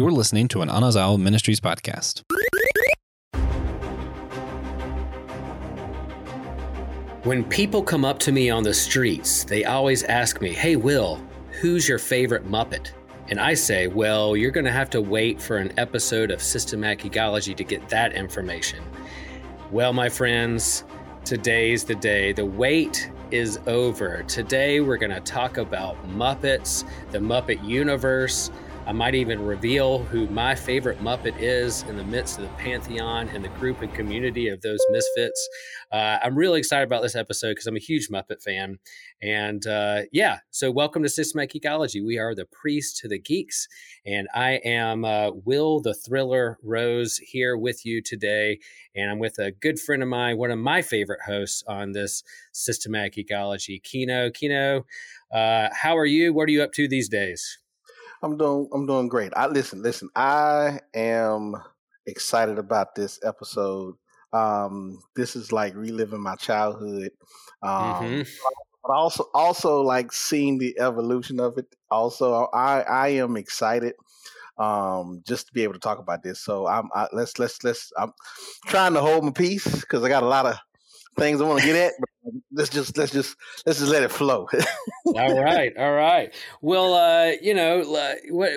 You're listening to an Anazao Ministries podcast. When people come up to me on the streets, they always ask me, Hey, Will, who's your favorite Muppet? And I say, Well, you're going to have to wait for an episode of Systematic Ecology to get that information. Well, my friends, today's the day. The wait is over. Today, we're going to talk about Muppets, the Muppet universe. I might even reveal who my favorite Muppet is in the midst of the pantheon and the group and community of those misfits. Uh, I'm really excited about this episode because I'm a huge Muppet fan. And uh, yeah, so welcome to Systematic Ecology. We are the priest to the geeks, and I am uh, Will the Thriller Rose here with you today. And I'm with a good friend of mine, one of my favorite hosts on this Systematic Ecology, Kino. Kino, uh, how are you? What are you up to these days? I'm doing I'm doing great. I listen, listen. I am excited about this episode. Um, this is like reliving my childhood. Um, mm-hmm. but also also like seeing the evolution of it. Also, I I am excited um, just to be able to talk about this. So I'm I, let's let's let's I'm trying to hold my peace because I got a lot of things I want to get at. But let's just let's just let's just let it flow. all right, all right. Well, uh, you know, what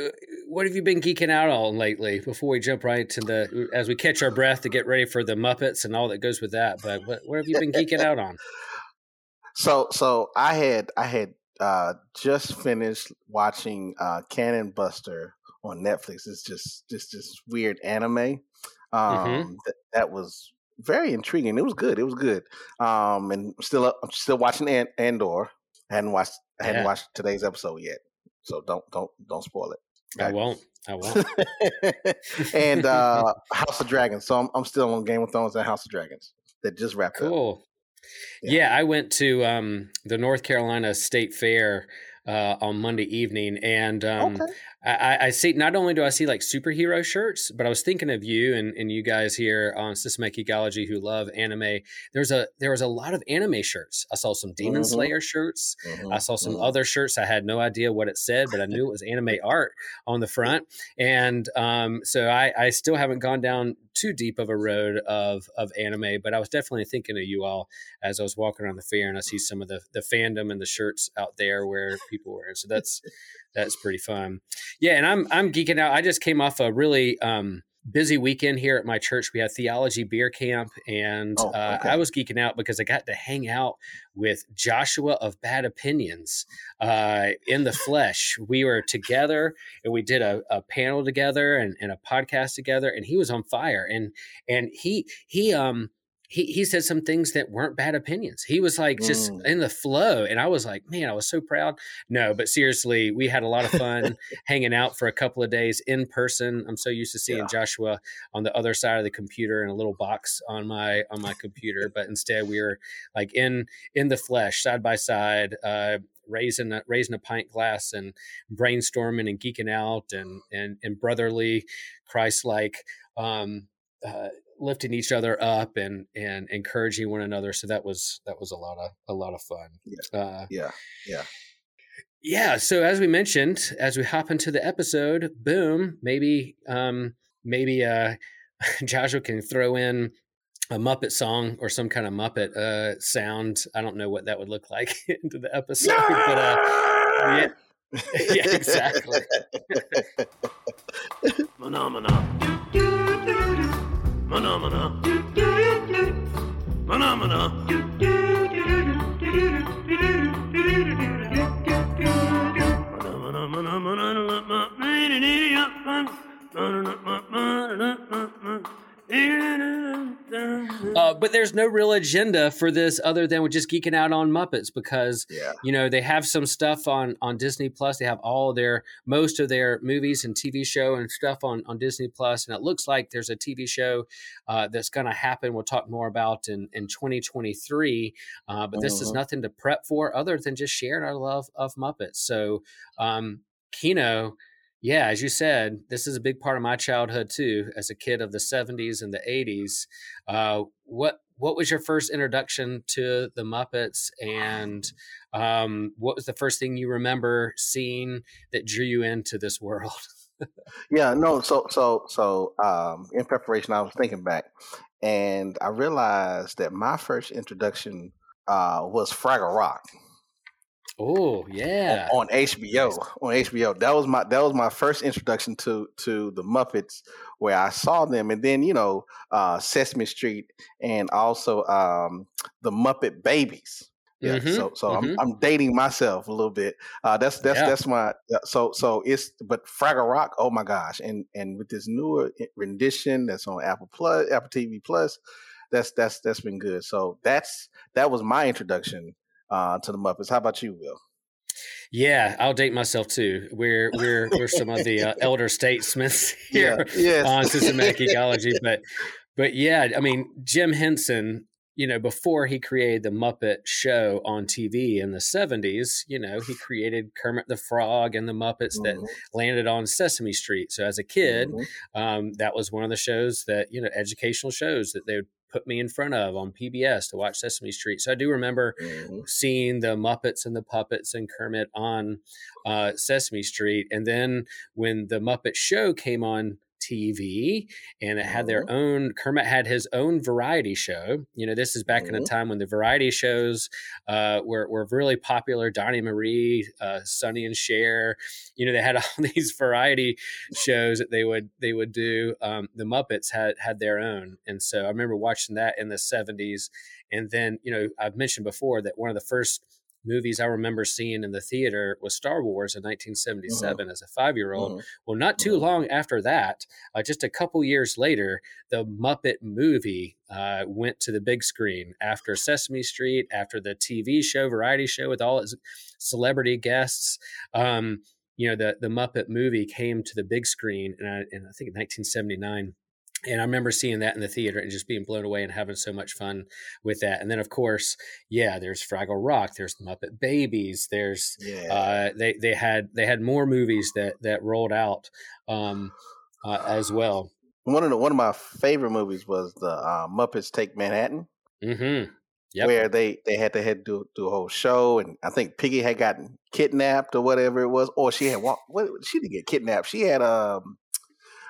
what have you been geeking out on lately? Before we jump right to the as we catch our breath to get ready for the Muppets and all that goes with that. But what what have you been geeking out on? So so I had I had uh, just finished watching uh, Cannon Buster on Netflix. It's just just just weird anime. Mm-hmm. Um, mm-hmm. that, that was very intriguing. It was good. It was good. Um, and still, I'm still watching Andor. I hadn't watched. I hadn't yeah. watched today's episode yet, so don't don't don't spoil it. I won't. I won't. and uh, House of Dragons. So I'm I'm still on Game of Thrones and House of Dragons that just wrapped cool. up. Cool. Yeah. yeah. I went to um, the North Carolina State Fair uh, on Monday evening, and um, okay. I, I, see not only do I see like superhero shirts, but I was thinking of you and, and you guys here on Systematic Ecology who love anime. There's a there was a lot of anime shirts. I saw some Demon mm-hmm. Slayer shirts. Mm-hmm. I saw some mm-hmm. other shirts. I had no idea what it said, but I knew it was anime art on the front. And um, so I, I still haven't gone down too deep of a road of of anime, but I was definitely thinking of you all as I was walking around the fair and I see some of the the fandom and the shirts out there where people were. So that's that's pretty fun. Yeah, and I'm I'm geeking out. I just came off a really um, busy weekend here at my church. We had theology beer camp, and oh, uh, I was geeking out because I got to hang out with Joshua of Bad Opinions uh, in the flesh. We were together, and we did a, a panel together and, and, a podcast together, and he was on fire. And and he he um he, he said some things that weren't bad opinions. He was like just mm. in the flow. And I was like, man, I was so proud. No, but seriously, we had a lot of fun hanging out for a couple of days in person. I'm so used to seeing yeah. Joshua on the other side of the computer in a little box on my on my computer. But instead we were like in in the flesh, side by side, uh, raising a, raising a pint glass and brainstorming and geeking out and and and brotherly Christ like um, uh, lifting each other up and and encouraging one another. So that was that was a lot of a lot of fun. Yeah, uh, yeah, yeah. Yeah. So as we mentioned, as we hop into the episode, boom, maybe um, maybe uh, Joshua can throw in a Muppet song or some kind of Muppet uh, sound. I don't know what that would look like into the episode, but uh, yeah. yeah, exactly. Phenomena. Phenomena. Phenomena. There's no real agenda for this other than we're just geeking out on Muppets because yeah. you know they have some stuff on on Disney Plus. They have all their most of their movies and TV show and stuff on on Disney Plus, and it looks like there's a TV show uh, that's going to happen. We'll talk more about in in 2023. Uh, but this is uh-huh. nothing to prep for other than just sharing our love of Muppets. So, um, Kino yeah, as you said, this is a big part of my childhood too. As a kid of the '70s and the '80s, uh, what what was your first introduction to the Muppets, and um, what was the first thing you remember seeing that drew you into this world? yeah, no. So, so, so, um, in preparation, I was thinking back, and I realized that my first introduction uh, was Fraggle Rock. Oh yeah, on, on HBO. On HBO, that was my that was my first introduction to to the Muppets, where I saw them, and then you know uh, Sesame Street, and also um, the Muppet Babies. Yeah, mm-hmm, so so mm-hmm. I'm I'm dating myself a little bit. Uh, that's that's yeah. that's my so so it's but Fraggle Rock. Oh my gosh, and and with this newer rendition that's on Apple Plus, Apple TV Plus, that's that's that's been good. So that's that was my introduction uh, to the Muppets. How about you, Will? Yeah, I'll date myself too. We're we're we're some of the uh, elder statesmen here yeah, yes. on systematic ecology, but but yeah, I mean Jim Henson. You know, before he created the Muppet Show on TV in the '70s, you know, he created Kermit the Frog and the Muppets mm-hmm. that landed on Sesame Street. So, as a kid, mm-hmm. um, that was one of the shows that you know, educational shows that they would put me in front of on PBS to watch Sesame Street. So I do remember mm-hmm. seeing the Muppets and the Puppets and Kermit on uh, Sesame Street. And then when the Muppet Show came on TV and it had their mm-hmm. own Kermit had his own variety show. You know, this is back mm-hmm. in a time when the variety shows uh, were, were really popular. Donny Marie, uh, Sonny and Cher, you know, they had all these variety shows that they would they would do. Um, the Muppets had had their own. And so I remember watching that in the 70s. And then, you know, I've mentioned before that one of the first movies I remember seeing in the theater was Star Wars in 1977 mm-hmm. as a five year old. Mm-hmm. Well, not too mm-hmm. long after that, uh, just a couple years later, the Muppet movie uh, went to the big screen after Sesame Street, after the TV show, variety show with all its celebrity guests. Um, you know, the, the Muppet movie came to the big screen, and I, and I think in 1979 and I remember seeing that in the theater and just being blown away and having so much fun with that. And then, of course, yeah, there's Fraggle Rock, there's Muppet Babies, there's yeah. uh, they they had they had more movies that that rolled out um, uh, as well. One of the one of my favorite movies was the uh, Muppets Take Manhattan. Mm-hmm. Yep. Where they they had to head do do a whole show, and I think Piggy had gotten kidnapped or whatever it was, or she had what she didn't get kidnapped. She had um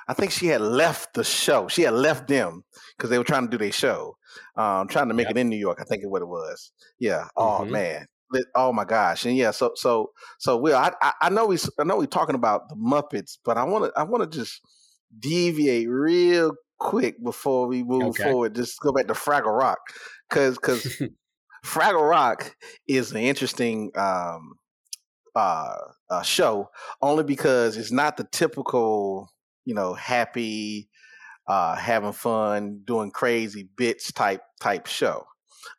I think she had left the show. She had left them because they were trying to do their show, um, trying to make yep. it in New York. I think is what it was. Yeah. Oh mm-hmm. man. Oh my gosh. And yeah. So so so Will, I, I I know we I know we're talking about the Muppets, but I want to I want to just deviate real quick before we move okay. forward. Just go back to Fraggle Rock because because Fraggle Rock is an interesting um, uh, uh, show only because it's not the typical you know, happy, uh, having fun, doing crazy bits type type show.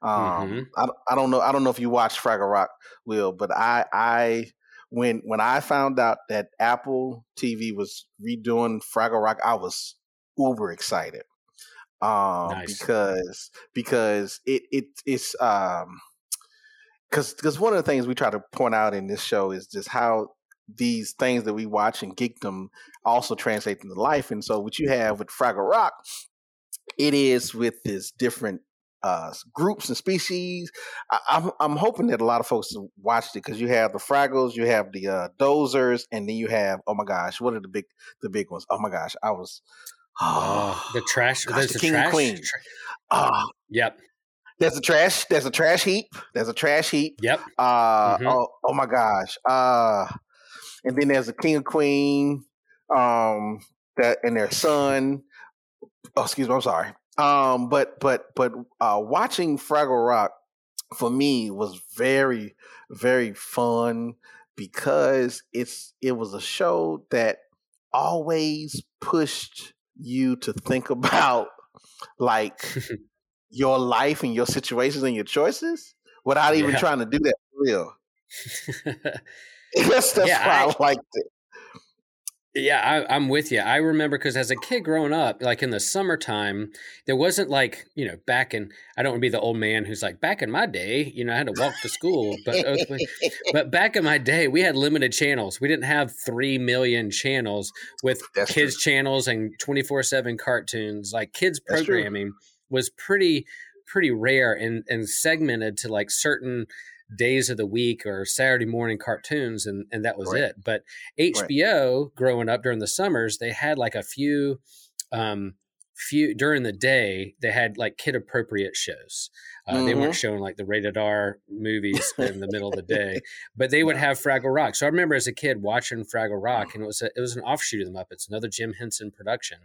Um, mm-hmm. I, I don't know. I don't know if you watched Fraggle Rock, Will, but I I when when I found out that Apple TV was redoing Fraggle Rock, I was uber excited. Um, nice. because because it it it's um because because one of the things we try to point out in this show is just how these things that we watch and geekdom also translate into life. And so what you have with Fraggle Rock, it is with this different uh, groups and species. I, am I'm, I'm hoping that a lot of folks watched it because you have the Fraggles, you have the uh, Dozers, and then you have oh my gosh, what are the big the big ones? Oh my gosh, I was oh, the trash. Gosh, the King trash, and Queen. Oh, yep. There's a trash. There's a trash heap. There's a trash heap. Yep. Uh, mm-hmm. oh, oh my gosh. Uh, and then there's a king and queen, um, that and their son. Oh, excuse me, I'm sorry. Um, but but but uh, watching Fraggle Rock for me was very very fun because it's it was a show that always pushed you to think about like your life and your situations and your choices without even yeah. trying to do that for real. Yes, that's yeah, why I, I liked it. Yeah, I, am with you. I remember because as a kid growing up, like in the summertime, there wasn't like you know back in. I don't want to be the old man who's like back in my day. You know, I had to walk to school, but uh, but back in my day, we had limited channels. We didn't have three million channels with That's kids true. channels and twenty four seven cartoons. Like kids programming was pretty pretty rare and and segmented to like certain days of the week or Saturday morning cartoons, and and that was right. it. But HBO, right. growing up during the summers, they had like a few. Um, few during the day they had like kid appropriate shows uh, mm-hmm. They weren't mm-hmm. showing like the rated R movies in the middle of the day, but they would have Fraggle Rock. So I remember as a kid watching Fraggle Rock, and it was a, it was an offshoot of the Muppets, another Jim Henson production,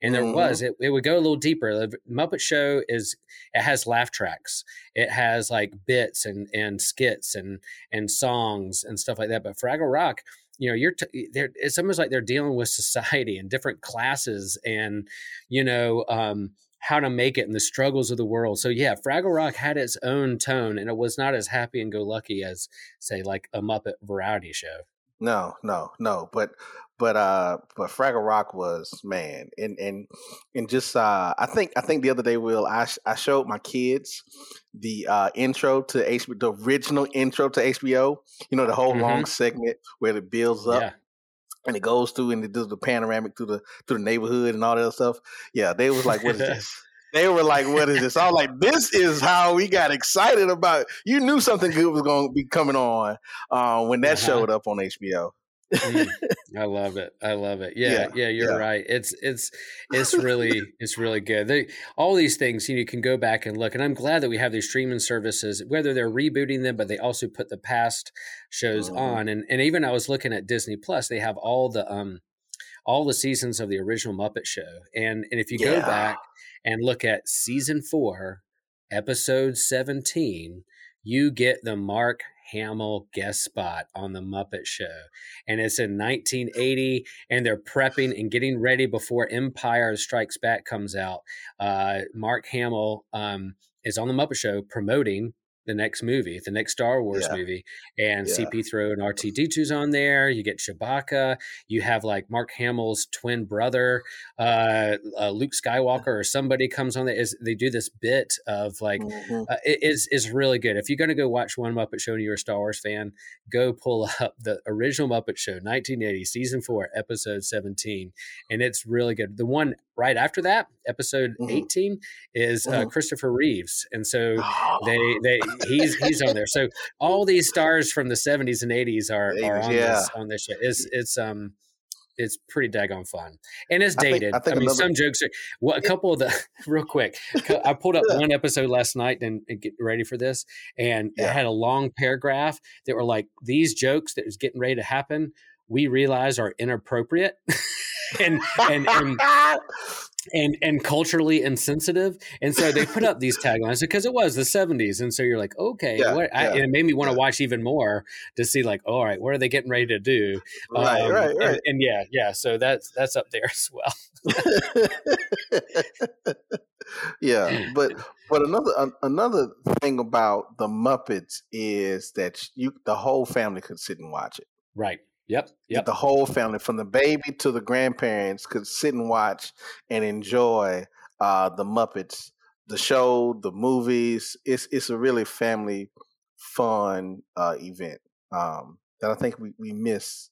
and there mm-hmm. was it, it would go a little deeper. The Muppet Show is it has laugh tracks, it has like bits and and skits and and songs and stuff like that. But Fraggle Rock you know you're t- it's almost like they're dealing with society and different classes and you know um, how to make it and the struggles of the world. So yeah, Fraggle Rock had its own tone and it was not as happy and go lucky as say like a Muppet variety show. No, no, no. But but uh but Fraggle Rock was man and and and just uh I think I think the other day will I I showed my kids the uh intro to HBO the original intro to HBO, you know the whole mm-hmm. long segment where it builds up. Yeah and it goes through and it does the panoramic through the through the neighborhood and all that stuff. Yeah, they was like, "What is this?" they were like, "What is this?" I was like, "This is how we got excited about." You knew something good was going to be coming on uh, when that uh-huh. showed up on HBO mm, I love it. I love it. Yeah, yeah, yeah you're yeah. right. It's it's it's really it's really good. They, all these things you, know, you can go back and look, and I'm glad that we have these streaming services, whether they're rebooting them, but they also put the past shows mm-hmm. on. And and even I was looking at Disney Plus, they have all the um all the seasons of the original Muppet Show, and and if you yeah. go back and look at season four, episode seventeen, you get the Mark Hamill guest spot on the Muppet Show. And it's in 1980, and they're prepping and getting ready before Empire Strikes Back comes out. Uh, Mark Hamill um, is on the Muppet Show promoting the next movie, the next Star Wars yeah. movie, and yeah. CP3 and R2D2's on there. You get Chewbacca. You have like Mark Hamill's twin brother, uh, uh, Luke Skywalker, or somebody comes on there. Is they do this bit of like mm-hmm. uh, it is is really good. If you're going to go watch one Muppet Show and you're a Star Wars fan, go pull up the original Muppet Show, 1980, season four, episode 17, and it's really good. The one right after that, episode mm-hmm. 18, is uh, mm-hmm. Christopher Reeves, and so they they he's he's on there. So all these stars from the 70s and 80s are, are on yeah. this on this show. It's it's um it's pretty daggone fun and it's dated. I, think, I, think I mean, another, some jokes are well, a couple of the real quick. I pulled up one episode last night and, and get ready for this, and yeah. it had a long paragraph that were like these jokes that was getting ready to happen. We realize are inappropriate. and and and and and culturally insensitive. And so they put up these taglines because it was the 70s. And so you're like, okay, yeah, what, I, it made me want to yeah. watch even more to see like, all right, what are they getting ready to do? Right, um, right, right. And, and, yeah, yeah. So that's that's up there as well. yeah, but but another another thing about the Muppets is that you the whole family could sit and watch it. Right. Yep. Yep. The whole family, from the baby to the grandparents, could sit and watch and enjoy uh, the Muppets, the show, the movies. It's it's a really family fun uh, event um, that I think we, we miss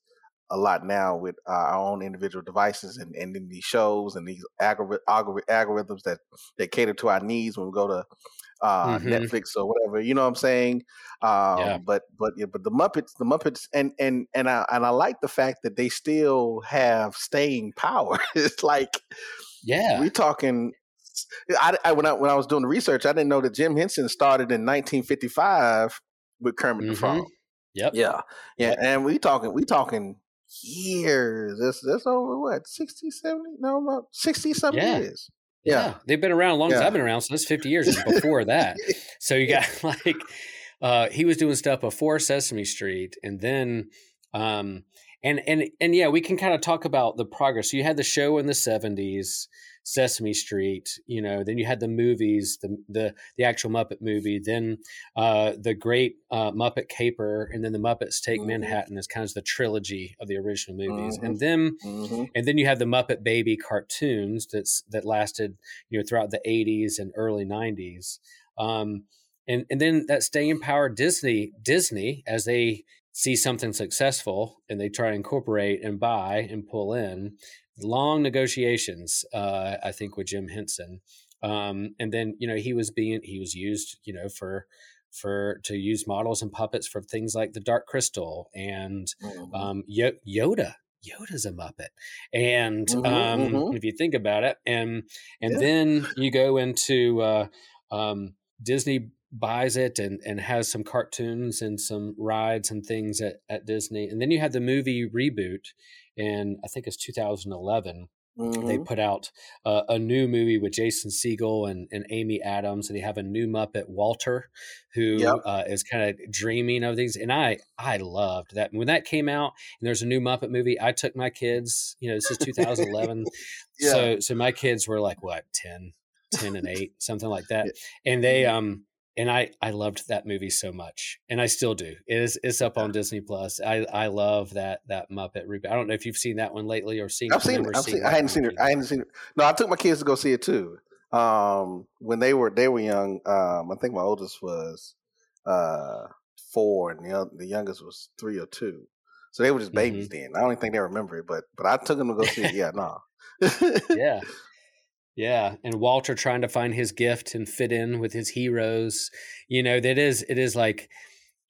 a lot now with uh, our own individual devices and, and in these shows and these algorith- algorithms that, that cater to our needs when we go to uh, mm-hmm. Netflix or whatever. You know what I'm saying? Um, yeah. But but yeah, but the Muppets, the Muppets, and and and I and I like the fact that they still have staying power. it's like, yeah, we talking. I, I, when I when I was doing the research, I didn't know that Jim Henson started in 1955 with Kermit mm-hmm. the Frog. Yep. Yeah. Yeah. And we talking we talking years. That's that's over what, 60, 70, no about 60 something yeah. years. Yeah. yeah. They've been around as long as I've been around. So that's 50 years before that. So you got like, uh, he was doing stuff before Sesame Street and then, um, and, and, and yeah, we can kind of talk about the progress. So you had the show in the 70s Sesame Street, you know, then you had the movies, the the the actual Muppet movie, then uh, the great uh, Muppet Caper, and then the Muppets Take mm-hmm. Manhattan is kind of the trilogy of the original movies, mm-hmm. and then mm-hmm. and then you have the Muppet Baby cartoons that's that lasted you know throughout the '80s and early '90s, um, and and then that staying power Disney Disney as they see something successful and they try to incorporate and buy and pull in long negotiations, uh, I think, with Jim Henson. Um, and then, you know, he was being, he was used, you know, for, for to use models and puppets for things like the Dark Crystal and mm-hmm. um, Yoda. Yoda's a Muppet, and mm-hmm, um, mm-hmm. if you think about it, and and yeah. then you go into uh, um, Disney buys it and and has some cartoons and some rides and things at, at Disney, and then you have the movie reboot, and I think it's 2011 Mm-hmm. They put out uh, a new movie with Jason Segel and, and Amy Adams, and they have a new Muppet, Walter, who yep. uh, is kind of dreaming of things. And I I loved that when that came out. And there's a new Muppet movie. I took my kids. You know, this is 2011, yeah. so so my kids were like what 10, 10 and eight, something like that, and they mm-hmm. um and I I loved that movie so much, and I still do. It is it's up on Disney Plus. I I love that that Muppet reboot. I don't know if you've seen that one lately or seen. I've seen it. I've seen. I hadn't seen it. I hadn't seen it. No, I took my kids to go see it too. Um, when they were they were young. Um, I think my oldest was uh four, and the the youngest was three or two. So they were just babies mm-hmm. then. I don't even think they remember it, but but I took them to go see it. Yeah, no. yeah, yeah, and Walter trying to find his gift and fit in with his heroes. You know, that is it is like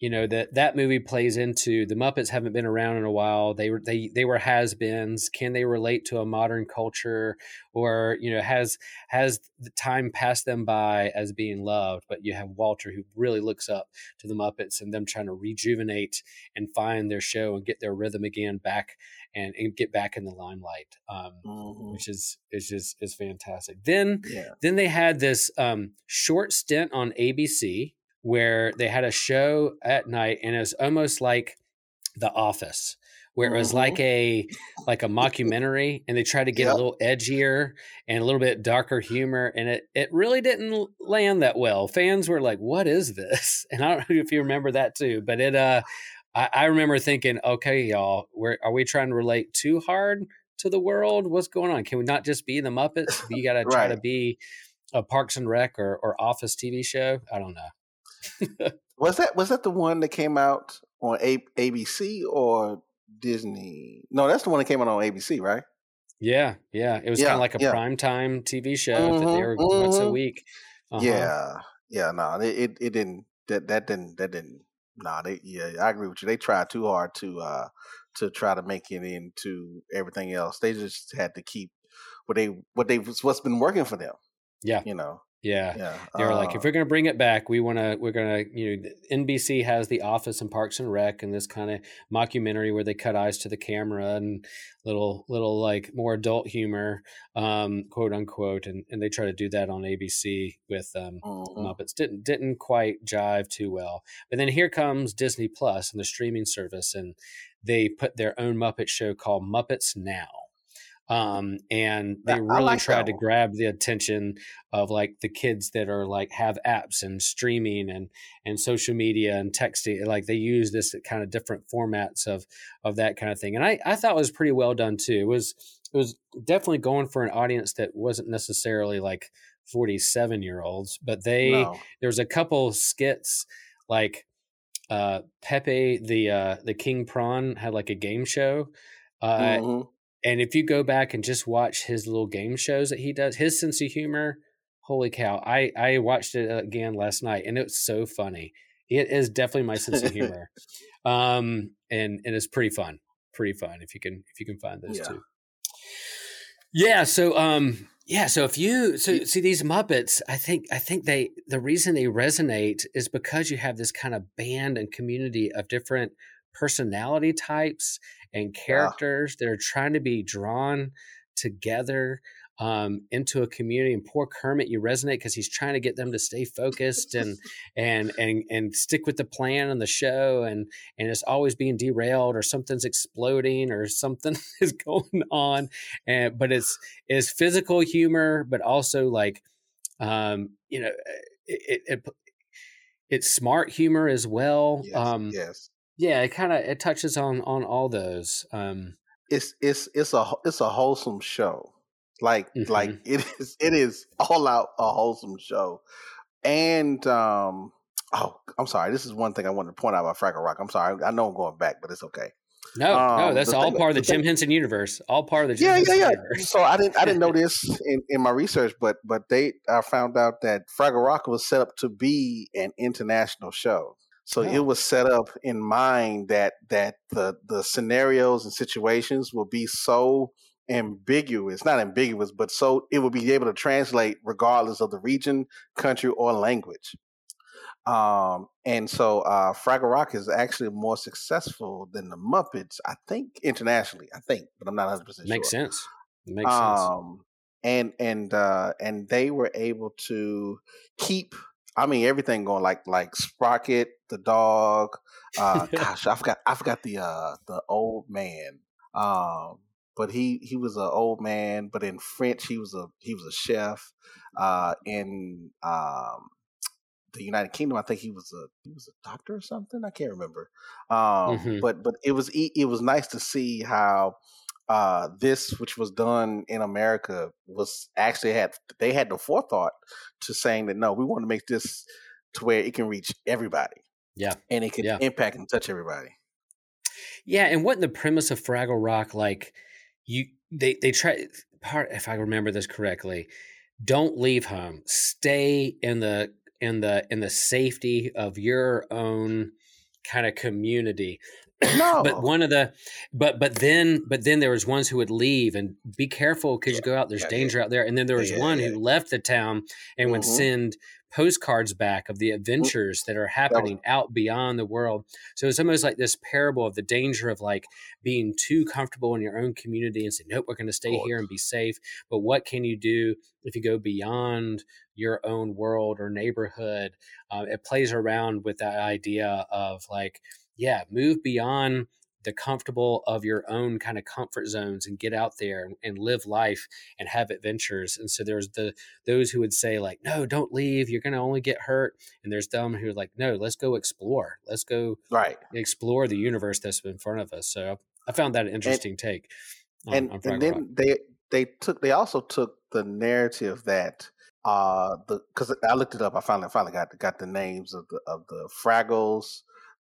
you know that that movie plays into the Muppets haven't been around in a while. They were they they were has-beens. Can they relate to a modern culture, or you know has has the time passed them by as being loved? But you have Walter who really looks up to the Muppets and them trying to rejuvenate and find their show and get their rhythm again back and, and get back in the limelight, um, mm-hmm. which is is just is fantastic. Then yeah. then they had this um, short stint on ABC where they had a show at night, and it was almost like The Office where it was mm-hmm. like a like a mockumentary and they tried to get yep. a little edgier and a little bit darker humor and it it really didn't land that well fans were like what is this and i don't know if you remember that too but it uh I, I remember thinking, okay, y'all, where are we trying to relate too hard to the world? What's going on? Can we not just be the Muppets? We got to try to be a Parks and Rec or, or Office TV show. I don't know. Was that was that the one that came out on a- ABC or Disney? No, that's the one that came out on ABC, right? Yeah, yeah. It was yeah, kind of like a yeah. primetime TV show mm-hmm, that they were mm-hmm. once a mm-hmm. week. Uh-huh. Yeah, yeah. No, it, it it didn't that that didn't that didn't nah, they yeah, I agree with you. They tried too hard to uh to try to make it into everything else. They just had to keep what they what they what's been working for them. Yeah, you know. Yeah. yeah. They were uh, like, if we're going to bring it back, we want to, we're going to, you know, NBC has The Office and Parks and Rec and this kind of mockumentary where they cut eyes to the camera and little, little like more adult humor, um, quote unquote. And, and they try to do that on ABC with um, mm-hmm. Muppets. Didn't, didn't quite jive too well. But then here comes Disney Plus and the streaming service, and they put their own Muppet show called Muppets Now um, and they really like tried to grab the attention of like the kids that are like have apps and streaming and and social media and texting like they use this kind of different formats of of that kind of thing and i i thought it was pretty well done too it was it was definitely going for an audience that wasn't necessarily like 47 year olds but they no. there was a couple skits like uh pepe the uh the king prawn had like a game show uh, mm-hmm. And if you go back and just watch his little game shows that he does, his sense of humor, holy cow! I I watched it again last night, and it was so funny. It is definitely my sense of humor, um, and and it's pretty fun, pretty fun if you can if you can find those yeah. two. Yeah. So um, yeah. So if you so see these Muppets, I think I think they the reason they resonate is because you have this kind of band and community of different personality types and characters that are trying to be drawn together um, into a community. And poor Kermit, you resonate because he's trying to get them to stay focused and and and and stick with the plan on the show, and and it's always being derailed or something's exploding or something is going on. And but it's it's physical humor, but also like um, you know eh, it, it, it it's smart humor as well. Yes, um, yes yeah, it kind of it touches on on all those. Um, it's it's it's a it's a wholesome show. Like mm-hmm. like it is it is all out a wholesome show. And um oh, I'm sorry. This is one thing I wanted to point out about Fraggle Rock. I'm sorry. I know I'm going back, but it's okay. No, um, no, that's all part of the, the Jim thing, Henson universe. All part of the Jim yeah, Henson yeah, yeah. Universe. So I didn't I didn't know this in, in my research, but but they I found out that Fraggle Rock was set up to be an international show. So oh. it was set up in mind that that the the scenarios and situations will be so ambiguous, not ambiguous, but so it will be able to translate regardless of the region, country, or language. Um, and so uh, Fraggle Rock is actually more successful than the Muppets, I think, internationally. I think, but I'm not 100 percent sure. Makes sense. Makes um, sense. And and uh, and they were able to keep. I mean, everything going like like Sprocket, the dog. Uh, gosh, I forgot. I forgot the uh, the old man. Um, but he he was an old man. But in French, he was a he was a chef. Uh, in um, the United Kingdom. I think he was a he was a doctor or something. I can't remember. Um, mm-hmm. But but it was it was nice to see how uh, this, which was done in America, was actually had they had the forethought to saying that no, we want to make this to where it can reach everybody. Yeah, and it can yeah. impact and touch everybody. Yeah, and what in the premise of Fraggle Rock like? You they they try part if I remember this correctly. Don't leave home. Stay in the in the in the safety of your own kind of community. No. but one of the but but then but then there was ones who would leave and be careful because you go out there's yeah, danger yeah. out there and then there was yeah, one who left the town and mm-hmm. would send postcards back of the mm. adventures that are happening was- out beyond the world. So it's almost like this parable of the danger of like being too comfortable in your own community and say, nope, we're going to stay here and be safe. But what can you do if you go beyond your own world or neighborhood? Uh, it plays around with that idea of like, yeah, move beyond the comfortable of your own kind of comfort zones and get out there and, live life and have adventures. And so there's the those who would say like, no, don't leave. You're going to only get hurt. And there's them who are like, no, let's go explore. Let's go right explore the universe that's in front of us. So I found that an interesting and, take. On, and, on and then they they took they also took the narrative that uh the because I looked it up. I finally finally got got the names of the of the Fraggles,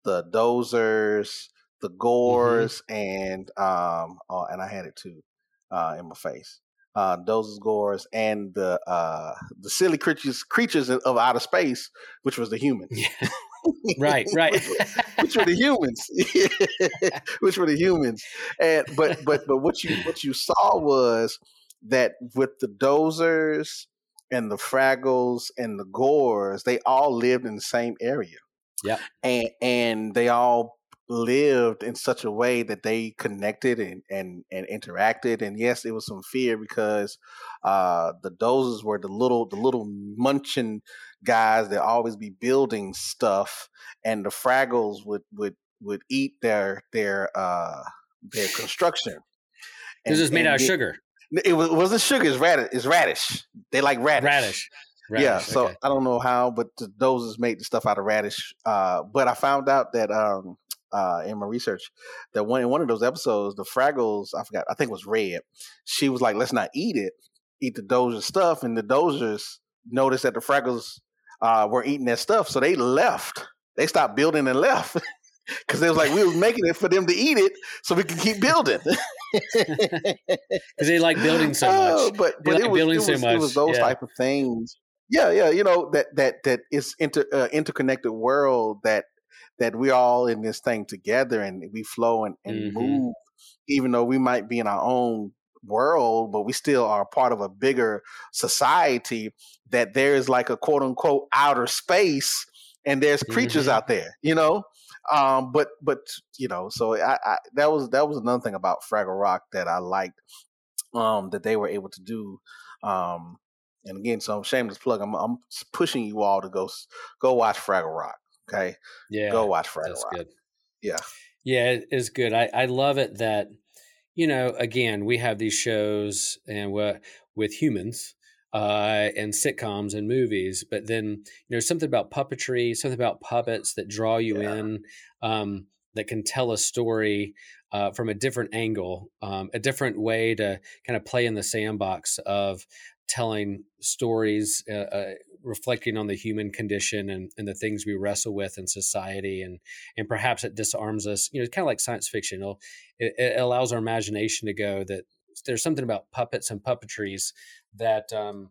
the Dozers the mm-hmm. Gorgs, mm-hmm. and um, oh, and I had it too uh, in my face. Uh, those Gorgs and the uh, the silly creatures creatures of outer space, which was the humans. Yeah. right, right. which, which, were the humans? which were the humans? And but but but what you what you saw was that with the dozers and the fraggles and the Gorgs, they all lived in the same area. Yeah, and and they all lived in such a way that they connected and and, and interacted and yes it was some fear because uh, the dozers were the little the little munching guys that always be building stuff and the fraggles would would would eat their their uh their construction because it's made out of sugar. it, was, it wasn't sugar it's radish it's radish. They like radish. Radish Radish, yeah, so okay. I don't know how, but the dozers made the stuff out of radish. Uh, but I found out that um, uh, in my research that one in one of those episodes, the Fraggles, I forgot, I think it was Red. She was like, "Let's not eat it, eat the Dozer stuff," and the Dozers noticed that the Fraggles uh, were eating that stuff, so they left. They stopped building and left because they was like, "We was making it for them to eat it, so we can keep building." Because they like building so much. Oh, but but like it, was, it, was, so it was those yeah. type of things yeah yeah you know that that that is inter uh, interconnected world that that we're all in this thing together and we flow and, and mm-hmm. move, even though we might be in our own world, but we still are part of a bigger society. That there is like a quote unquote outer space, and there's creatures mm-hmm. out there, you know. Um, but but you know, so I, I, that was that was another thing about Fraggle Rock that I liked um, that they were able to do. Um, and again, so shameless plug. I'm, I'm pushing you all to go go watch Fraggle Rock. Okay. Yeah. Go watch Fraggle That's Rock. Good. Yeah. Yeah, it is good. I, I love it that, you know, again, we have these shows and what with humans uh, and sitcoms and movies, but then you know something about puppetry, something about puppets that draw you yeah. in, um, that can tell a story uh, from a different angle, um, a different way to kind of play in the sandbox of telling stories uh, uh, reflecting on the human condition and, and the things we wrestle with in society and and perhaps it disarms us you know it's kind of like science fiction it, it, allows our imagination to go that there's something about puppets and puppetries that um,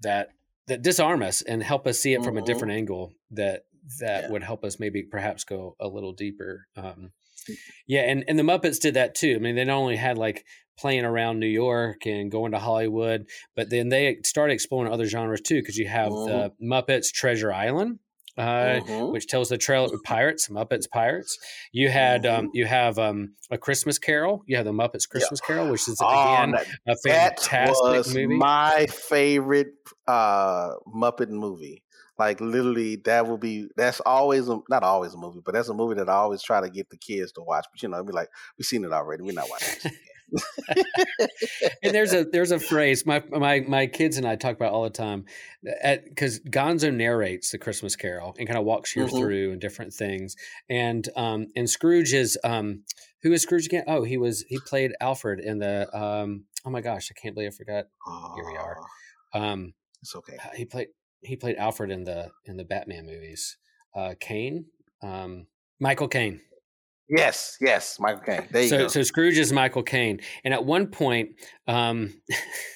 that that disarm us and help us see it from mm-hmm. a different angle that that yeah. would help us maybe perhaps go a little deeper um, mm. yeah and and the muppets did that too i mean they not only had like playing around New York and going to Hollywood. But then they started exploring other genres too, because you have mm-hmm. the Muppets Treasure Island. Uh, mm-hmm. Which tells the trail of pirates, Muppets pirates. You had um, mm-hmm. you have um, a Christmas Carol. You have the Muppets Christmas Carol, which is again oh, a fantastic movie. My favorite uh, Muppet movie. Like literally, that will be that's always a, not always a movie, but that's a movie that I always try to get the kids to watch. But you know, be like, we've seen it already. We're not watching. and there's a there's a phrase my my my kids and I talk about all the time, because Gonzo narrates the Christmas Carol and kind of walks you mm-hmm. through and different things, and um and Scrooge is um who is Scrooge again? Oh, he was he played Alfred in the um oh my gosh I can't believe I forgot. Here we are. Um, it's okay. Uh, he played he played Alfred in the in the Batman movies. Uh, Caine, um, Michael Caine. Yes, yes, Michael Caine. There you so, go. So Scrooge is Michael Caine, and at one point, um,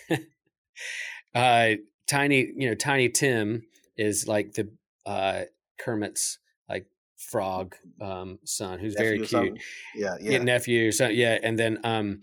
uh, Tiny, you know, Tiny Tim is like the uh, Kermit's like frog um, son, who's nephew very cute. Yeah, yeah, nephew. So yeah, and then um,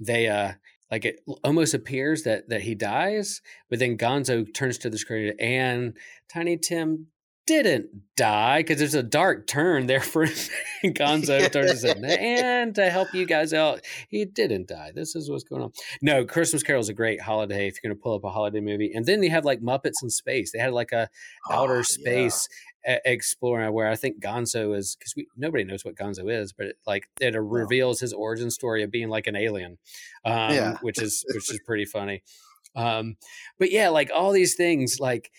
they uh, like it almost appears that that he dies, but then Gonzo turns to the screen and Tiny Tim didn't die because there's a dark turn there for Gonzo turns and and to help you guys out, he didn't die. This is what's going on. No, Christmas Carol is a great holiday if you're going to pull up a holiday movie. And then they have like Muppets in space. They had like a oh, outer space yeah. explorer where I think Gonzo is because nobody knows what Gonzo is, but it, like it reveals his origin story of being like an alien, um, yeah. which is which is pretty funny. Um, but yeah, like all these things, like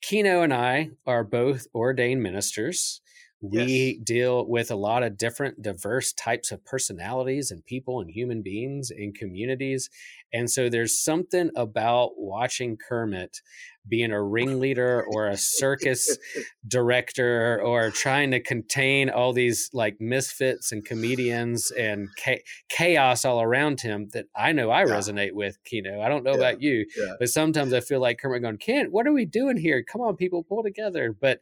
Kino and I are both ordained ministers. We yes. deal with a lot of different, diverse types of personalities and people and human beings and communities. And so there's something about watching Kermit being a ringleader or a circus director or trying to contain all these like misfits and comedians and cha- chaos all around him that I know I yeah. resonate with, Kino. I don't know yeah. about you, yeah. but sometimes I feel like Kermit going, Kent, what are we doing here? Come on, people, pull together. But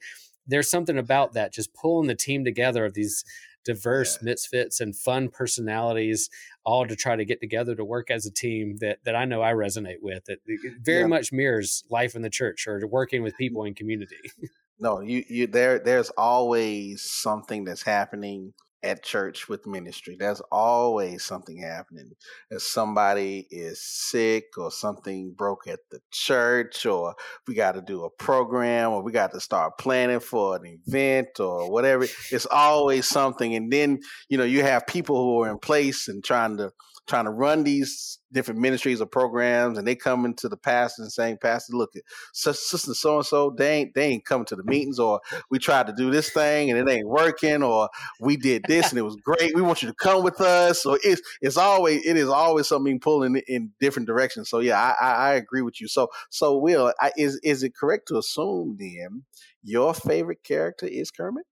there's something about that, just pulling the team together of these diverse yeah. misfits and fun personalities all to try to get together to work as a team that that I know I resonate with. It, it very yeah. much mirrors life in the church or working with mm-hmm. people in community. no, you you there there's always something that's happening at church with ministry. There's always something happening. If somebody is sick or something broke at the church, or we got to do a program, or we got to start planning for an event or whatever. It's always something. And then, you know, you have people who are in place and trying to trying to run these different ministries or programs, and they come into the pastor and saying, "Pastor, look, sister so and so, they ain't they ain't coming to the meetings, or we tried to do this thing and it ain't working, or we did this and it was great. We want you to come with us." So it's it's always it is always something pulling in different directions. So yeah, I, I, I agree with you. So so Will, I, is is it correct to assume then your favorite character is Kermit?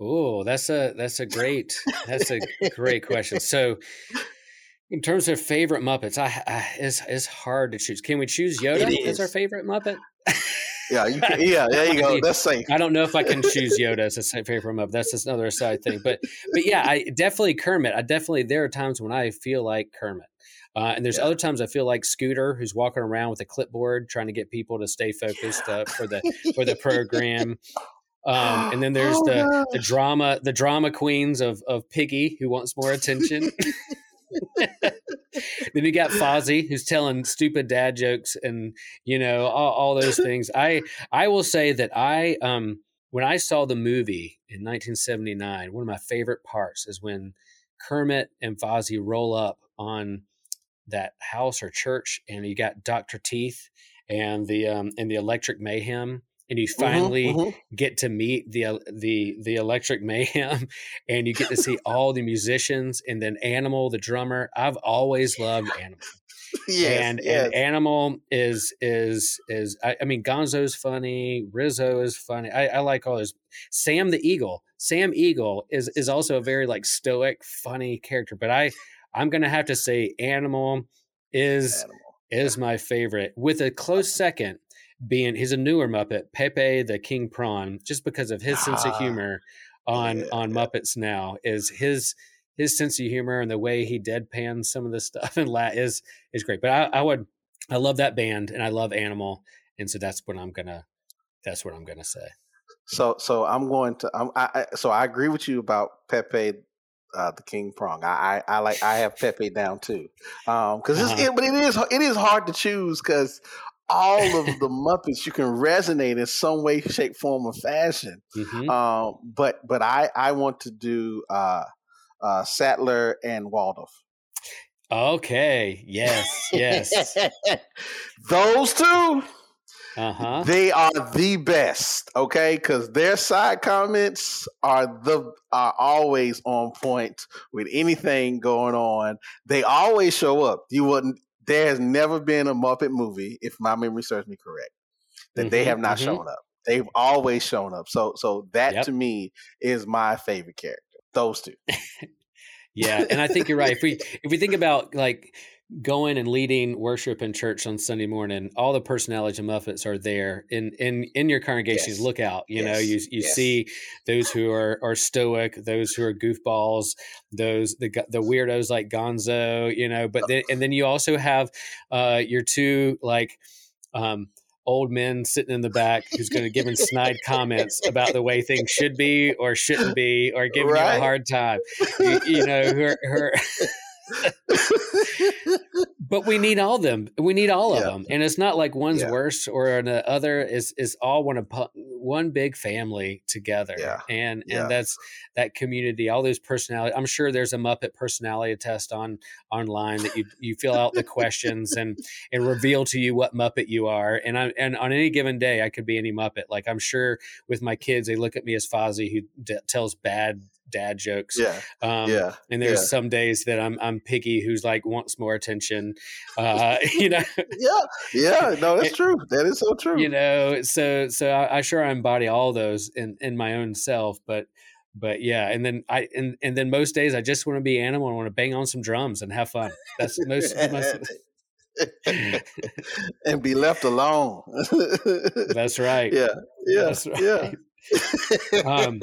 Oh, that's a that's a great that's a great question. So in terms of favorite Muppets, I, I it's it's hard to choose. Can we choose Yoda as our favorite Muppet? yeah, you can, yeah, there you go. That's safe. I don't know if I can choose Yoda as a favorite Muppet. That's just another side thing. But but yeah, I definitely Kermit. I definitely there are times when I feel like Kermit. Uh, and there's yeah. other times I feel like Scooter, who's walking around with a clipboard trying to get people to stay focused uh, for the for the program. Um, and then there's oh, the the drama the drama queens of of Piggy, who wants more attention. then you got Fozzie who's telling stupid dad jokes and you know all, all, those things. I I will say that I um when I saw the movie in 1979, one of my favorite parts is when Kermit and Fozzie roll up on that house or church, and you got Doctor Teeth and the um and the Electric Mayhem and you mm-hmm, finally mm-hmm, mm-hmm. get to meet the the the Electric Mayhem, and you get to see all the musicians, and then Animal, the drummer. I've always loved Animal. yes, and, yes. and Animal is is is I, I, mean Gonzo's funny, Rizzo is funny. I, I like all those. Sam the Eagle, Sam Eagle is is also a very like stoic, funny character. But I I'm gonna have to say Animal is Animal. is my favorite, with a close second being he's a newer Muppet, Pepe the King Prawn, just because of his sense of ah, humor on yeah, on yeah. Muppets now is his his sense of humor and the way he deadpans some of the stuff and la is is great. But I, I would I love that band and I love Animal, and so that's what I'm gonna that's what I'm gonna say. So so I'm going to I'm, I, so I agree with you about Pepe uh, the King Prawn. I, I, I like I have Pepe down too, because um, uh-huh. it, but it is it is hard to choose because all of the Muppets you can resonate in some way, shape, form, or fashion. Mm-hmm. Um, but but I I want to do uh, uh, Statler and Waldorf. Okay. Yes. Yes. Those two. Uh-huh. They are the best, okay? Because their side comments are the are always on point with anything going on. They always show up. You wouldn't there has never been a Muppet movie, if my memory serves me correct, that mm-hmm, they have not mm-hmm. shown up. They've always shown up. So so that yep. to me is my favorite character. Those two. yeah, and I think you're right. If we if we think about like going and leading worship in church on Sunday morning, all the personalities of Muppets are there in in in your congregations. Yes. Look out, you yes. know, you you yes. see those who are are stoic, those who are goofballs, those the the weirdos like Gonzo, you know. But then and then you also have uh, your two like. Um, old men sitting in the back who's going to give him snide comments about the way things should be or shouldn't be or giving right? you a hard time. You, you know, who are but we need all them. We need all yeah. of them, and it's not like one's yeah. worse or the uh, other. is is all one one big family together. Yeah. and and that's that community. All those personality. I'm sure there's a Muppet personality test on online that you you fill out the questions and and reveal to you what Muppet you are. And I and on any given day, I could be any Muppet. Like I'm sure with my kids, they look at me as Fozzie, who d- tells bad dad jokes. Yeah. Um, yeah. And there's yeah. some days that I'm I'm Piggy who's like wants more attention. Uh, you know. yeah. Yeah. No, that's true. That is so true. You know, so so I, I sure I embody all those in in my own self, but but yeah, and then I and and then most days I just want to be animal. I want to bang on some drums and have fun. That's most. most and be left alone. That's right. Yeah. Yeah. That's right. Yeah um,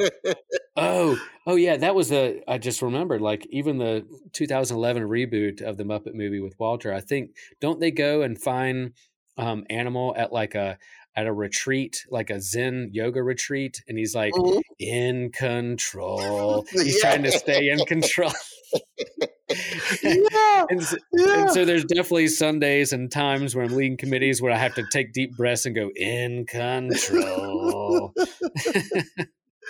oh, oh yeah, that was a. I just remembered, like even the 2011 reboot of the Muppet movie with Walter. I think don't they go and find um, Animal at like a at a retreat, like a Zen yoga retreat, and he's like mm-hmm. in control. He's yeah. trying to stay in control. Yeah, and, so, yeah. and so there's definitely Sundays and times where I'm leading committees where I have to take deep breaths and go in control.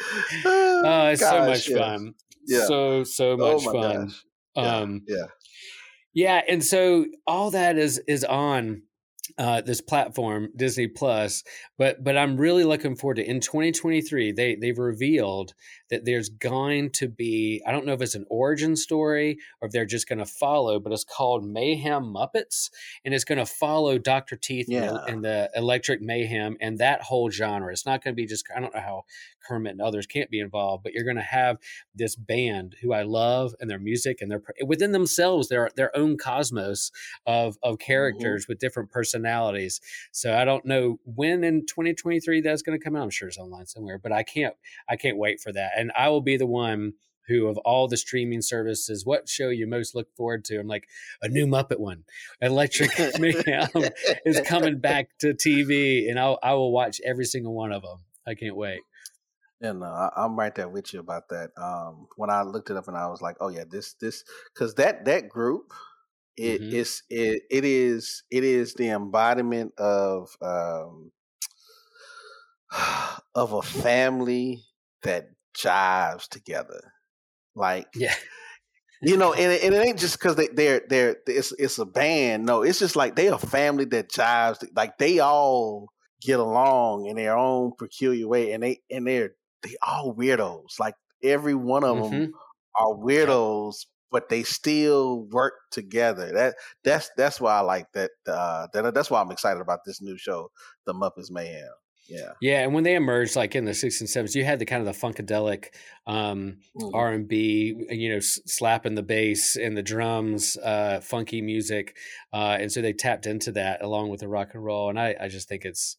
oh, it's gosh, so much yeah. fun. Yeah. So so oh much oh fun. Um, yeah. Yeah, and so all that is is on uh, this platform Disney Plus, but but I'm really looking forward to in 2023. They they've revealed that there's going to be I don't know if it's an origin story or if they're just going to follow, but it's called Mayhem Muppets, and it's going to follow Doctor Teeth yeah. and, and, the Electric Mayhem and that whole genre. It's not going to be just I don't know how Kermit and others can't be involved, but you're going to have this band who I love and their music and their within themselves their their own cosmos of of mm-hmm. characters mm-hmm. with different personalities. So I don't know when in 2023 that's going to come out. I'm sure it's online somewhere, but I can't I can't wait for that. And I will be the one who of all the streaming services, what show you most look forward to? I'm like a new Muppet one. Electric Mayhem is coming back to TV, and I'll, I will watch every single one of them. I can't wait. And uh, I'm right there with you about that. Um, when I looked it up, and I was like, "Oh yeah, this this," because that that group, it mm-hmm. is it, it is it is the embodiment of um, of a family that jives together. Like, yeah, you know, and, and it ain't just because they, they're they're it's it's a band. No, it's just like they're a family that jives. Like they all get along in their own peculiar way, and they and they're they all weirdos. Like every one of mm-hmm. them are weirdos, but they still work together. That that's that's why I like that. Uh, that that's why I'm excited about this new show, The Muppets Mayhem. Yeah, yeah. And when they emerged, like in the '60s and '70s, you had the kind of the funkadelic um, mm-hmm. R and B, you know, slapping the bass and the drums, uh, funky music, uh, and so they tapped into that along with the rock and roll. And I, I just think it's,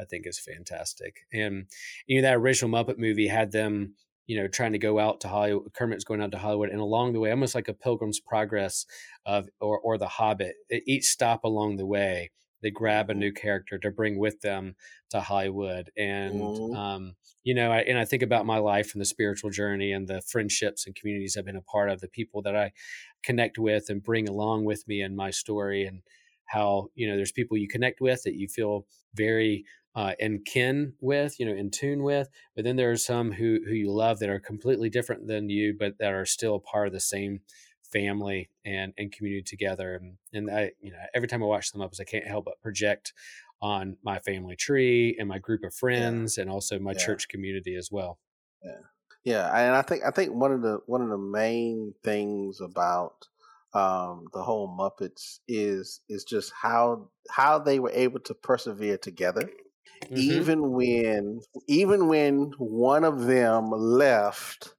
I think it's fantastic. And you know, that original Muppet movie had them you know, trying to go out to Hollywood. Kermit's going out to Hollywood, and along the way, almost like a Pilgrim's Progress of or or The Hobbit. Each stop along the way, they grab a new character to bring with them to Hollywood, and mm-hmm. um, you know, I, and I think about my life and the spiritual journey and the friendships and communities I've been a part of, the people that I connect with and bring along with me in my story, and how you know there's people you connect with that you feel very uh, in kin with, you know, in tune with. But then there are some who who you love that are completely different than you, but that are still part of the same family and and community together. And, and I, you know, every time I watch them up, I can't help but project on my family tree and my group of friends, yeah. and also my yeah. church community as well. Yeah, yeah, and I think I think one of the one of the main things about um, the whole Muppets is is just how how they were able to persevere together Mm-hmm. Even when even when one of them left,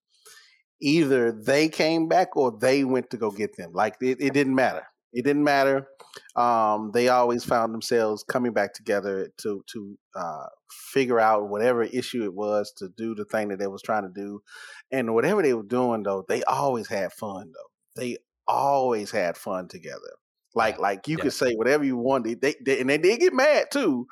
either they came back or they went to go get them. Like it, it didn't matter. It didn't matter. Um, they always found themselves coming back together to to uh, figure out whatever issue it was to do the thing that they was trying to do, and whatever they were doing though, they always had fun though. They always had fun together. Like like you yeah. could say whatever you wanted. They, they and they did get mad too,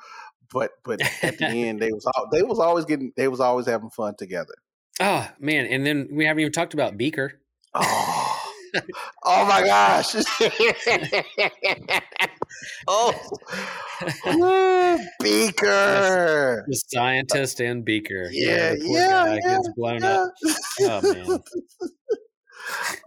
but but at the end they was all, they was always getting they was always having fun together. Oh man, and then we haven't even talked about Beaker. Oh, oh my gosh. oh, Beaker, the scientist and Beaker. Yeah, yeah, yeah, gets blown yeah. up. Oh man.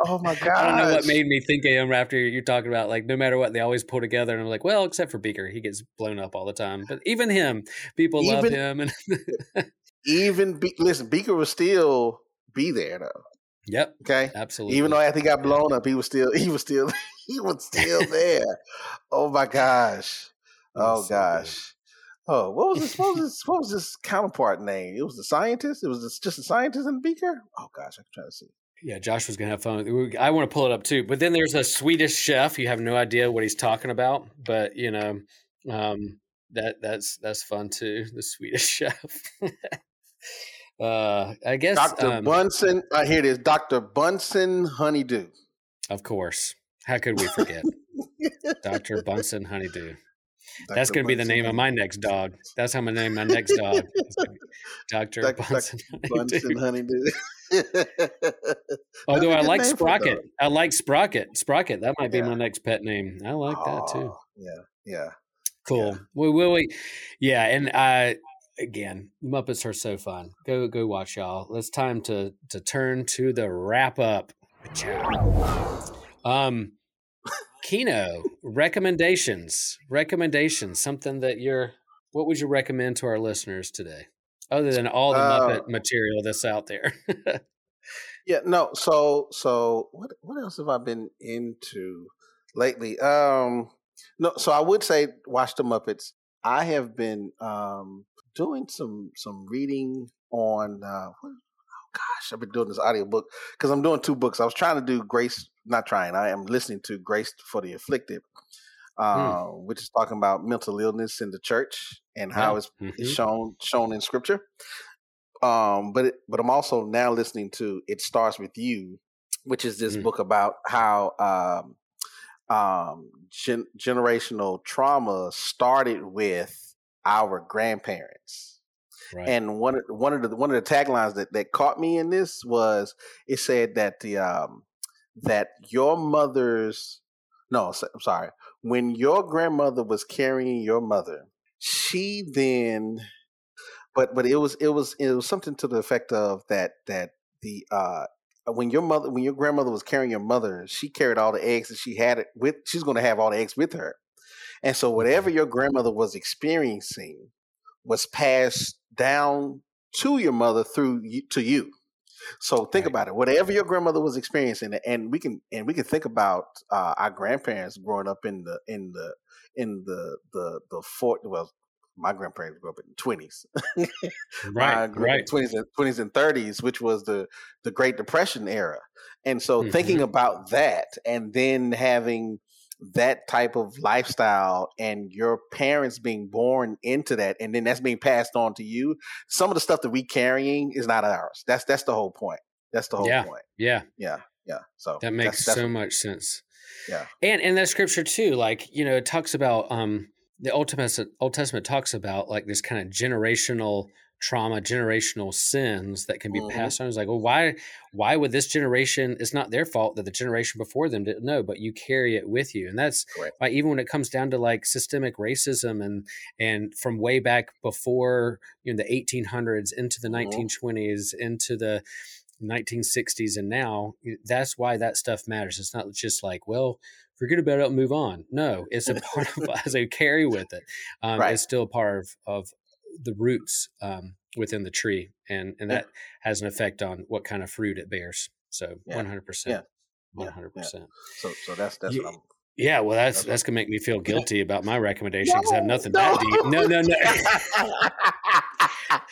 Oh my god! I don't know what made me think of him after you're talking about like no matter what they always pull together, and I'm like, well, except for Beaker, he gets blown up all the time. But even him, people even, love him, and even Be- listen, Beaker will still be there though. Yep. Okay. Absolutely. Even though after he got blown up, he was still he was still he was still there. oh my gosh. Oh so gosh. Good. Oh, what was this? What was this? What was this counterpart name? It was the scientist. It was just a scientist and Beaker. Oh gosh, I can try to see. Yeah, Josh was gonna have fun. I want to pull it up too. But then there's a Swedish chef. You have no idea what he's talking about, but you know, um, that that's that's fun too. The Swedish chef. Uh, I guess Dr. Um, Bunsen. Uh, here it is, Dr. Bunsen Honeydew. Of course. How could we forget? Dr. Bunsen Honeydew. Dr. That's going to be the name of my next dog. That's how I'm going to name my next dog. Dr. Dr. Bunsen, Bunsen Honeydew. Although I like Sprocket. I like Sprocket. Sprocket. That might be yeah. my next pet name. I like oh, that too. Yeah. Yeah. Cool. Yeah. We will we yeah, and I again, Muppets are so fun. Go go watch y'all. It's time to to turn to the wrap up. Um Kino, recommendations. Recommendations. Something that you're what would you recommend to our listeners today? Other than all the uh, Muppet material that's out there. yeah, no, so so what what else have I been into lately? Um no, so I would say watch the Muppets. I have been um doing some some reading on uh what, oh gosh, I've been doing this audiobook because I'm doing two books. I was trying to do Grace not trying. I am listening to Grace for the Afflicted, hmm. uh, which is talking about mental illness in the church and how yeah. it's, mm-hmm. it's, shown shown in Scripture. Um, but it, but I'm also now listening to "It Starts with You," which is this mm. book about how um, um, gen- generational trauma started with our grandparents. Right. And one of one of the one of the taglines that, that caught me in this was it said that the um, that your mother's no, I'm sorry. When your grandmother was carrying your mother, she then but but it was it was it was something to the effect of that that the uh when your mother when your grandmother was carrying your mother, she carried all the eggs that she had it with she's gonna have all the eggs with her. And so whatever your grandmother was experiencing was passed down to your mother through to you. So think right. about it. Whatever your grandmother was experiencing, and we can and we can think about uh, our grandparents growing up in the in the in the the the fort. Well, my grandparents grew up in the twenties, right? right. Twenties and twenties and thirties, which was the the Great Depression era. And so, mm-hmm. thinking about that, and then having that type of lifestyle and your parents being born into that and then that's being passed on to you some of the stuff that we carrying is not ours. That's that's the whole point. That's the whole yeah. point. Yeah. Yeah. Yeah. So that makes that's, that's so much sense. Yeah. And and that scripture too like you know it talks about um the old testament old testament talks about like this kind of generational trauma, generational sins that can be mm-hmm. passed on. It's like, well, why why would this generation? It's not their fault that the generation before them didn't know, but you carry it with you, and that's why even when it comes down to like systemic racism and and from way back before you know the 1800s into the mm-hmm. 1920s into the 1960s and now that's why that stuff matters it's not just like well forget about it and move on no it's a part of us a carry with it um, right. it's still a part of, of the roots um, within the tree, and and that yeah. has an effect on what kind of fruit it bears. So one hundred percent, one hundred percent. So so that's that's what I'm. Yeah, well, that's that's gonna make me feel guilty about my recommendation because no, I have nothing no. that deep. No, no, no.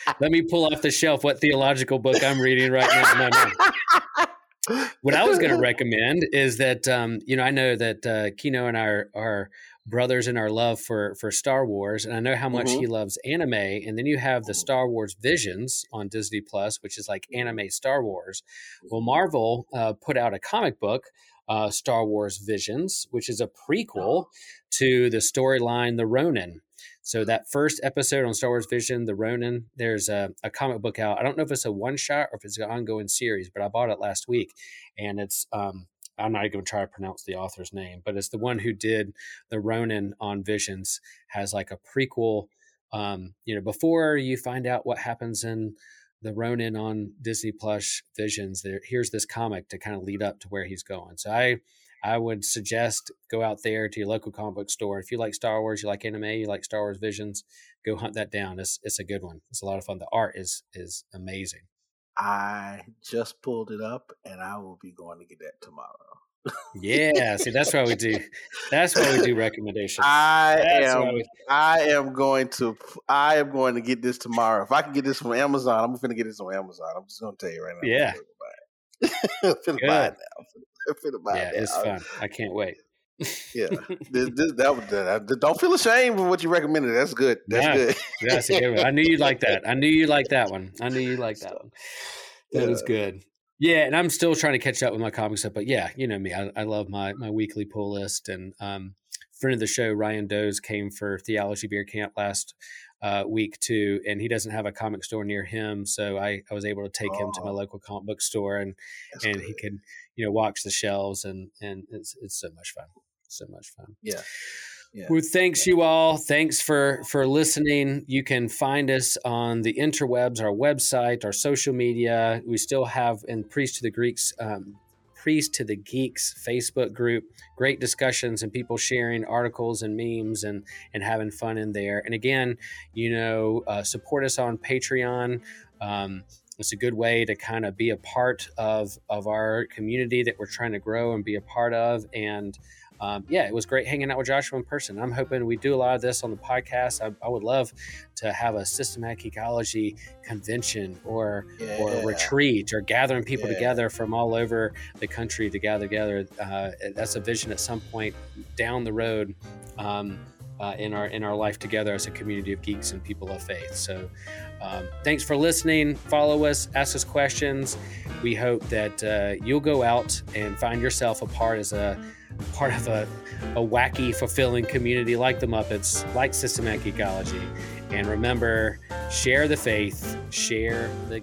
Let me pull off the shelf what theological book I'm reading right now. No, no. What I was going to recommend is that um, you know I know that uh, Kino and I are, are brothers in our love for for Star Wars, and I know how much mm-hmm. he loves anime. And then you have the Star Wars Visions on Disney Plus, which is like anime Star Wars. Well, Marvel uh, put out a comic book, uh, Star Wars Visions, which is a prequel to the storyline The Ronin. So that first episode on Star Wars Vision, The Ronin, there's a, a comic book out. I don't know if it's a one shot or if it's an ongoing series, but I bought it last week, and it's um, I'm not even going to try to pronounce the author's name, but it's the one who did the Ronin on Visions has like a prequel. Um, you know, before you find out what happens in the Ronin on Disney Plus Visions, there here's this comic to kind of lead up to where he's going. So I I would suggest go out there to your local comic book store. If you like Star Wars, you like anime, you like Star Wars Visions, go hunt that down. It's it's a good one. It's a lot of fun. The art is is amazing. I just pulled it up and I will be going to get that tomorrow. yeah, see, that's why we do. That's why we do recommendations. I that's am. We, I am going to. I am going to get this tomorrow. If I can get this from Amazon, I'm going to get this on Amazon. I'm just going to tell you right now. Yeah. I'm finna buy it now. I'm finna buy yeah, it it's fun. I can't wait. Yeah, this, this, that, that, don't feel ashamed of what you recommended. That's good. That's good. That's a good one. I knew you like that. I knew you like that one. I knew you like that one. That yeah. was good. Yeah, and I'm still trying to catch up with my comic stuff, but yeah, you know me. I, I love my my weekly pull list. And um, friend of the show, Ryan Doze, came for Theology Beer Camp last uh, week too, and he doesn't have a comic store near him, so I, I was able to take oh, him to my local comic book store, and and good. he could you know watch the shelves, and and it's it's so much fun, so much fun. Yeah. Yeah. Well, thanks you all. Thanks for for listening. You can find us on the interwebs, our website, our social media. We still have in Priest to the Greeks, um, Priest to the Geeks Facebook group. Great discussions and people sharing articles and memes and and having fun in there. And again, you know, uh, support us on Patreon. Um, it's a good way to kind of be a part of of our community that we're trying to grow and be a part of and um, yeah, it was great hanging out with Joshua in person. I'm hoping we do a lot of this on the podcast. I, I would love to have a Systematic Geekology convention or yeah. or retreat or gathering people yeah. together from all over the country to gather together. Uh, that's a vision at some point down the road. Um, uh, in our in our life together as a community of geeks and people of faith. So, um, thanks for listening. Follow us, ask us questions. We hope that uh, you'll go out and find yourself a part as a part of a, a wacky, fulfilling community like the Muppets, like Systematic Geekology. And remember, share the faith, share the